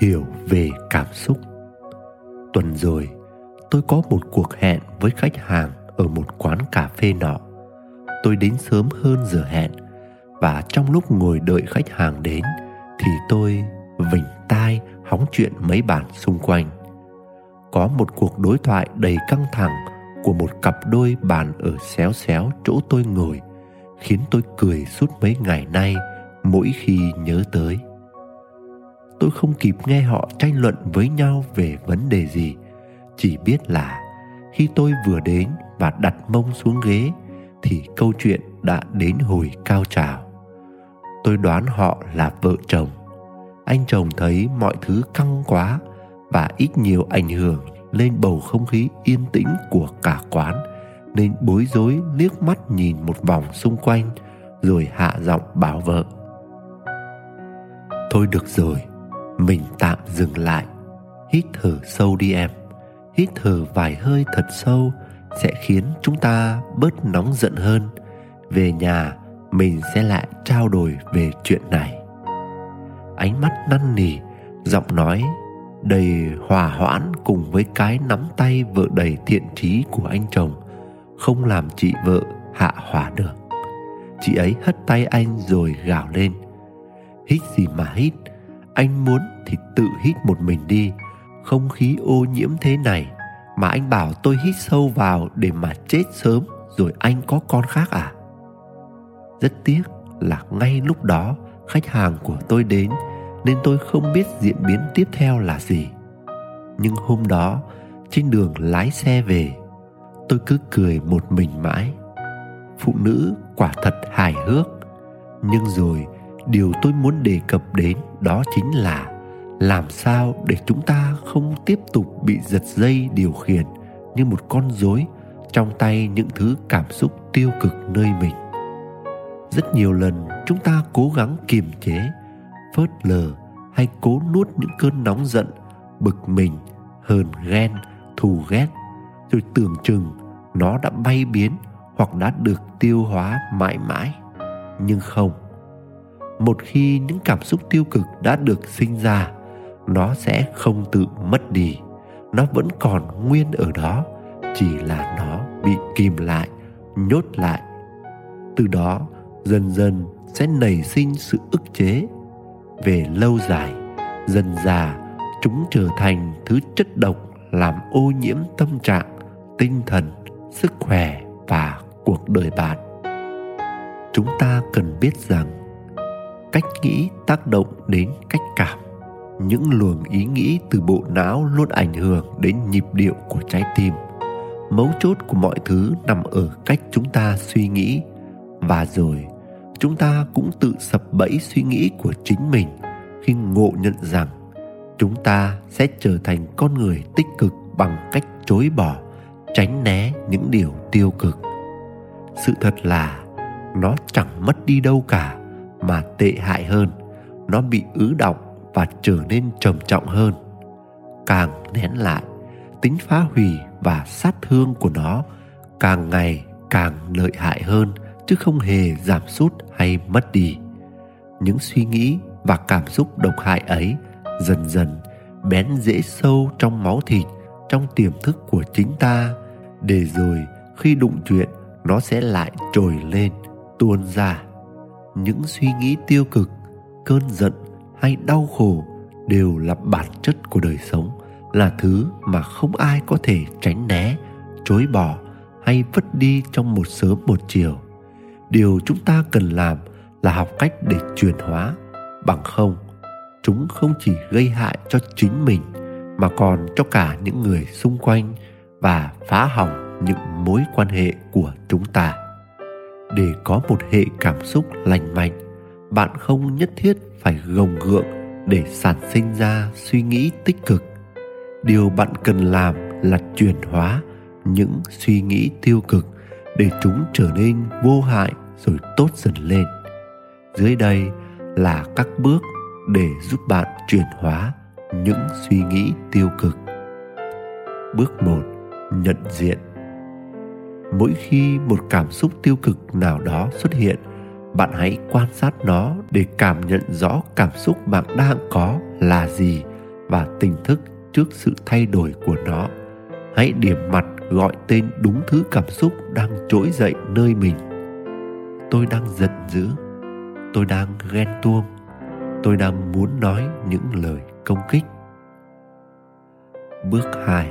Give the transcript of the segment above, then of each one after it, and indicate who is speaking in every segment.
Speaker 1: hiểu về cảm xúc. Tuần rồi, tôi có một cuộc hẹn với khách hàng ở một quán cà phê nọ. Tôi đến sớm hơn giờ hẹn và trong lúc ngồi đợi khách hàng đến thì tôi vỉnh tai hóng chuyện mấy bạn xung quanh. Có một cuộc đối thoại đầy căng thẳng của một cặp đôi bàn ở xéo xéo chỗ tôi ngồi, khiến tôi cười suốt mấy ngày nay mỗi khi nhớ tới tôi không kịp nghe họ tranh luận với nhau về vấn đề gì. Chỉ biết là khi tôi vừa đến và đặt mông xuống ghế thì câu chuyện đã đến hồi cao trào. Tôi đoán họ là vợ chồng. Anh chồng thấy mọi thứ căng quá và ít nhiều ảnh hưởng lên bầu không khí yên tĩnh của cả quán, nên bối rối liếc mắt nhìn một vòng xung quanh rồi hạ giọng bảo vợ. Thôi được rồi mình tạm dừng lại. Hít thở sâu đi em. Hít thở vài hơi thật sâu sẽ khiến chúng ta bớt nóng giận hơn. Về nhà, mình sẽ lại trao đổi về chuyện này. Ánh mắt năn nỉ, giọng nói đầy hòa hoãn cùng với cái nắm tay vợ đầy thiện trí của anh chồng không làm chị vợ hạ hỏa được. Chị ấy hất tay anh rồi gào lên. Hít gì mà hít anh muốn thì tự hít một mình đi. Không khí ô nhiễm thế này mà anh bảo tôi hít sâu vào để mà chết sớm rồi anh có con khác à? Rất tiếc là ngay lúc đó khách hàng của tôi đến nên tôi không biết diễn biến tiếp theo là gì. Nhưng hôm đó, trên đường lái xe về, tôi cứ cười một mình mãi. Phụ nữ quả thật hài hước, nhưng rồi điều tôi muốn đề cập đến đó chính là làm sao để chúng ta không tiếp tục bị giật dây điều khiển như một con rối trong tay những thứ cảm xúc tiêu cực nơi mình. Rất nhiều lần chúng ta cố gắng kiềm chế, phớt lờ hay cố nuốt những cơn nóng giận, bực mình, hờn ghen, thù ghét, rồi tưởng chừng nó đã bay biến hoặc đã được tiêu hóa mãi mãi. Nhưng không một khi những cảm xúc tiêu cực đã được sinh ra, nó sẽ không tự mất đi. Nó vẫn còn nguyên ở đó, chỉ là nó bị kìm lại, nhốt lại. Từ đó, dần dần sẽ nảy sinh sự ức chế. Về lâu dài, dần già chúng trở thành thứ chất độc làm ô nhiễm tâm trạng, tinh thần, sức khỏe và cuộc đời bạn. Chúng ta cần biết rằng cách nghĩ tác động đến cách cảm. Những luồng ý nghĩ từ bộ não luôn ảnh hưởng đến nhịp điệu của trái tim. Mấu chốt của mọi thứ nằm ở cách chúng ta suy nghĩ. Và rồi, chúng ta cũng tự sập bẫy suy nghĩ của chính mình khi ngộ nhận rằng chúng ta sẽ trở thành con người tích cực bằng cách chối bỏ, tránh né những điều tiêu cực. Sự thật là, nó chẳng mất đi đâu cả mà tệ hại hơn. Nó bị ứ động và trở nên trầm trọng hơn. Càng nén lại, tính phá hủy và sát thương của nó càng ngày càng lợi hại hơn, chứ không hề giảm sút hay mất đi. Những suy nghĩ và cảm xúc độc hại ấy dần dần bén dễ sâu trong máu thịt, trong tiềm thức của chính ta, để rồi khi đụng chuyện, nó sẽ lại trồi lên, tuôn ra những suy nghĩ tiêu cực, cơn giận hay đau khổ đều là bản chất của đời sống, là thứ mà không ai có thể tránh né, chối bỏ hay vứt đi trong một sớm một chiều. Điều chúng ta cần làm là học cách để chuyển hóa. Bằng không, chúng không chỉ gây hại cho chính mình mà còn cho cả những người xung quanh và phá hỏng những mối quan hệ của chúng ta để có một hệ cảm xúc lành mạnh. Bạn không nhất thiết phải gồng gượng để sản sinh ra suy nghĩ tích cực. Điều bạn cần làm là chuyển hóa những suy nghĩ tiêu cực để chúng trở nên vô hại rồi tốt dần lên. Dưới đây là các bước để giúp bạn chuyển hóa những suy nghĩ tiêu cực. Bước 1 nhận diện mỗi khi một cảm xúc tiêu cực nào đó xuất hiện, bạn hãy quan sát nó để cảm nhận rõ cảm xúc bạn đang có là gì và tỉnh thức trước sự thay đổi của nó. Hãy điểm mặt gọi tên đúng thứ cảm xúc đang trỗi dậy nơi mình. Tôi đang giận dữ. Tôi đang ghen tuông. Tôi đang muốn nói những lời công kích. Bước 2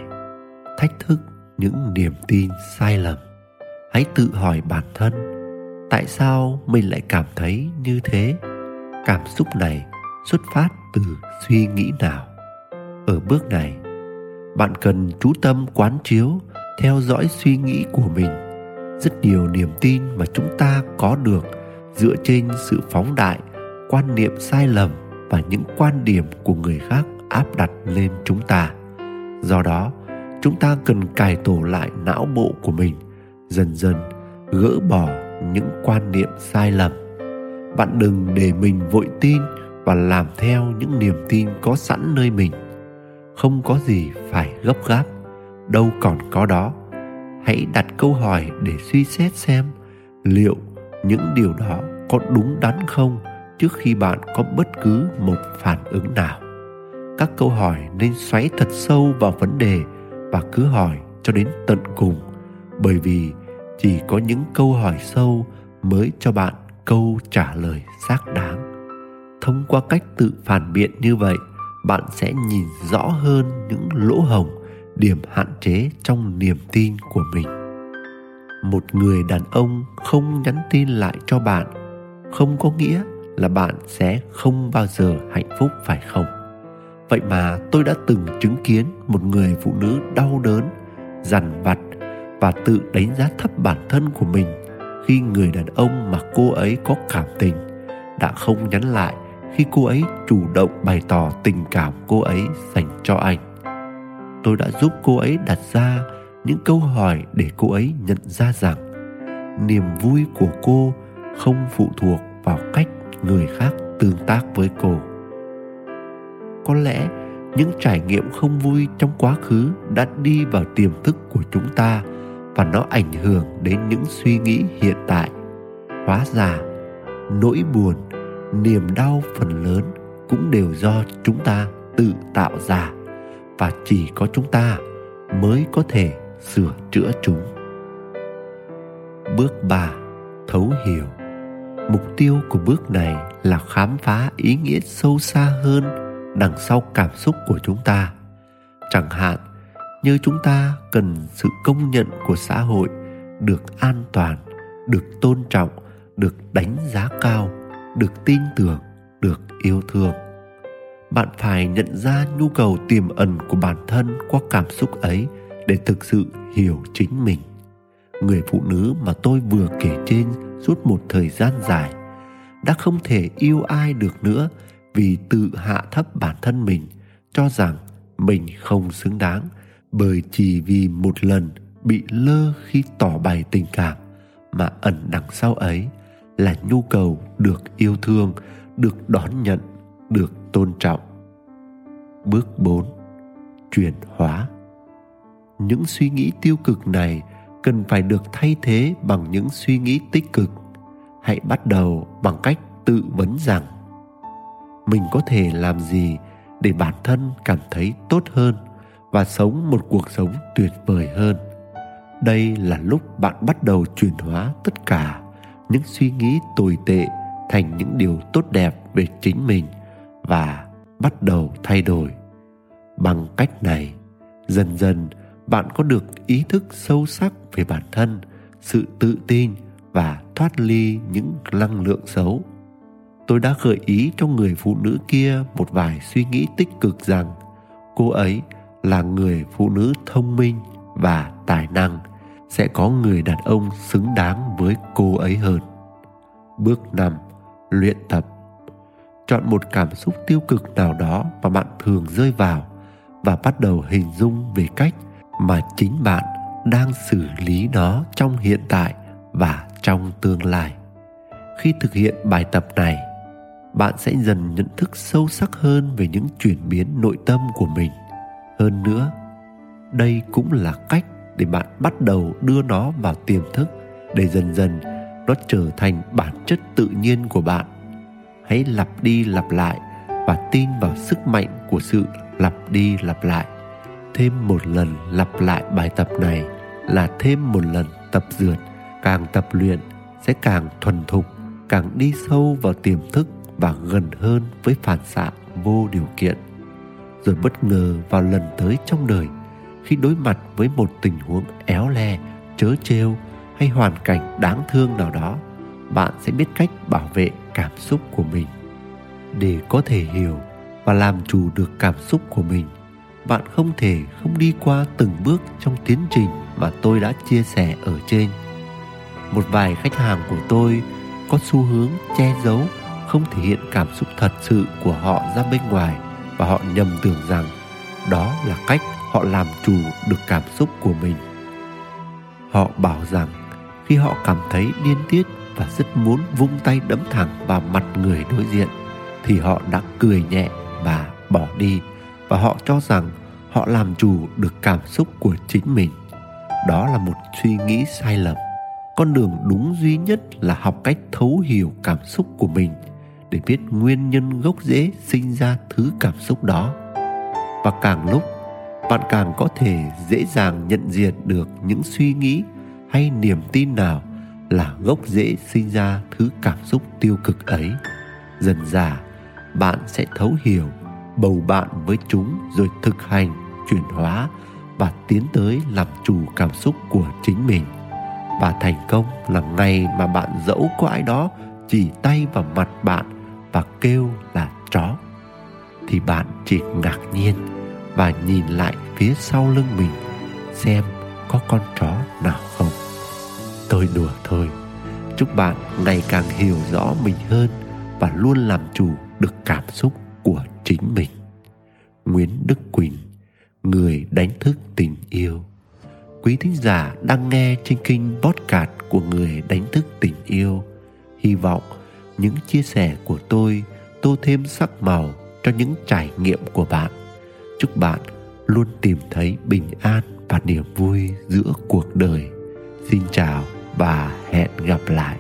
Speaker 1: thách thức những niềm tin sai lầm hãy tự hỏi bản thân, tại sao mình lại cảm thấy như thế? Cảm xúc này xuất phát từ suy nghĩ nào? Ở bước này, bạn cần chú tâm quán chiếu, theo dõi suy nghĩ của mình. Rất nhiều niềm tin mà chúng ta có được dựa trên sự phóng đại, quan niệm sai lầm và những quan điểm của người khác áp đặt lên chúng ta. Do đó, chúng ta cần cải tổ lại não bộ của mình dần dần gỡ bỏ những quan niệm sai lầm. Bạn đừng để mình vội tin và làm theo những niềm tin có sẵn nơi mình. Không có gì phải gấp gáp, đâu còn có đó. Hãy đặt câu hỏi để suy xét xem liệu những điều đó có đúng đắn không trước khi bạn có bất cứ một phản ứng nào. Các câu hỏi nên xoáy thật sâu vào vấn đề và cứ hỏi cho đến tận cùng, bởi vì chỉ có những câu hỏi sâu mới cho bạn câu trả lời xác đáng. Thông qua cách tự phản biện như vậy, bạn sẽ nhìn rõ hơn những lỗ hổng, điểm hạn chế trong niềm tin của mình. Một người đàn ông không nhắn tin lại cho bạn, không có nghĩa là bạn sẽ không bao giờ hạnh phúc, phải không? Vậy mà tôi đã từng chứng kiến một người phụ nữ đau đớn, dằn vặt và tự đánh giá thấp bản thân của mình khi người đàn ông mà cô ấy có cảm tình đã không nhắn lại khi cô ấy chủ động bày tỏ tình cảm cô ấy dành cho anh. Tôi đã giúp cô ấy đặt ra những câu hỏi để cô ấy nhận ra rằng niềm vui của cô không phụ thuộc vào cách người khác tương tác với cô. Có lẽ những trải nghiệm không vui trong quá khứ đã đi vào tiềm thức của chúng ta và nó ảnh hưởng đến những suy nghĩ hiện tại. Hóa ra, nỗi buồn, niềm đau phần lớn cũng đều do chúng ta tự tạo ra và chỉ có chúng ta mới có thể sửa chữa chúng. Bước 3 thấu hiểu. Mục tiêu của bước này là khám phá ý nghĩa sâu xa hơn đằng sau cảm xúc của chúng ta. Chẳng hạn như chúng ta cần sự công nhận của xã hội được an toàn, được tôn trọng, được đánh giá cao, được tin tưởng, được yêu thương. Bạn phải nhận ra nhu cầu tiềm ẩn của bản thân qua cảm xúc ấy để thực sự hiểu chính mình. Người phụ nữ mà tôi vừa kể trên suốt một thời gian dài đã không thể yêu ai được nữa vì tự hạ thấp bản thân mình, cho rằng mình không xứng đáng bởi chỉ vì một lần bị lơ khi tỏ bày tình cảm mà ẩn đằng sau ấy là nhu cầu được yêu thương, được đón nhận, được tôn trọng. Bước 4 chuyển hóa. Những suy nghĩ tiêu cực này cần phải được thay thế bằng những suy nghĩ tích cực. Hãy bắt đầu bằng cách tự vấn rằng, mình có thể làm gì để bản thân cảm thấy tốt hơn? Và sống một cuộc sống tuyệt vời hơn. Đây là lúc bạn bắt đầu chuyển hóa tất cả những suy nghĩ tồi tệ thành những điều tốt đẹp về chính mình và bắt đầu thay đổi. Bằng cách này, dần dần bạn có được ý thức sâu sắc về bản thân, sự tự tin và thoát ly những năng lượng xấu. Tôi đã gợi ý cho người phụ nữ kia một vài suy nghĩ tích cực rằng cô ấy là người phụ nữ thông minh và tài năng, sẽ có người đàn ông xứng đáng với cô ấy hơn. Bước 5. Luyện tập chọn một cảm xúc tiêu cực nào đó mà bạn thường rơi vào và bắt đầu hình dung về cách mà chính bạn đang xử lý nó trong hiện tại và trong tương lai khi thực hiện bài tập này, bạn sẽ dần nhận thức sâu sắc hơn về những chuyển biến nội tâm của mình hơn nữa, đây cũng là cách để bạn bắt đầu đưa nó vào tiềm thức để dần dần nó trở thành bản chất tự nhiên của bạn. Hãy lặp đi lặp lại và tin vào sức mạnh của sự lặp đi lặp lại. Thêm một lần lặp lại bài tập này là thêm một lần tập dượt, càng tập luyện sẽ càng thuần thục, càng đi sâu vào tiềm thức và gần hơn với phản xạ vô điều kiện rồi bất ngờ vào lần tới trong đời, khi đối mặt với một tình huống éo le, chớ trêu hay hoàn cảnh đáng thương nào đó, bạn sẽ biết cách bảo vệ cảm xúc của mình. Để có thể hiểu và làm chủ được cảm xúc của mình, bạn không thể không đi qua từng bước trong tiến trình mà tôi đã chia sẻ ở trên. Một vài khách hàng của tôi có xu hướng che giấu, không thể hiện cảm xúc thật sự của họ ra bên ngoài và họ nhầm tưởng rằng đó là cách họ làm chủ được cảm xúc của mình. Họ bảo rằng khi họ cảm thấy điên tiết và rất muốn vung tay đấm thẳng vào mặt người đối diện, thì họ đã cười nhẹ và bỏ đi và họ cho rằng họ làm chủ được cảm xúc của chính mình. Đó là một suy nghĩ sai lầm. Con đường đúng duy nhất là học cách thấu hiểu cảm xúc của mình để biết nguyên nhân gốc rễ sinh ra thứ cảm xúc đó. Và càng lúc, bạn càng có thể dễ dàng nhận diện được những suy nghĩ hay niềm tin nào là gốc rễ sinh ra thứ cảm xúc tiêu cực ấy. Dần dà, bạn sẽ thấu hiểu bầu bạn với chúng rồi thực hành, chuyển hóa và tiến tới làm chủ cảm xúc của chính mình. Và thành công là ngày mà bạn dẫu có ai đó chỉ tay vào mặt bạn và kêu là chó, thì bạn chỉ ngạc nhiên và nhìn lại phía sau lưng mình xem có con chó nào không. Tôi đùa thôi, chúc bạn ngày càng hiểu rõ mình hơn và luôn làm chủ được cảm xúc của chính mình. Nguyễn đức quỳnh, người đánh thức tình yêu. Quý thính giả đang nghe trên kênh podcast của người đánh thức tình yêu, hy vọng những chia sẻ của tôi, tô thêm sắc màu cho những trải nghiệm của bạn. Chúc bạn luôn tìm thấy bình an và niềm vui giữa cuộc đời. Xin chào và hẹn gặp lại.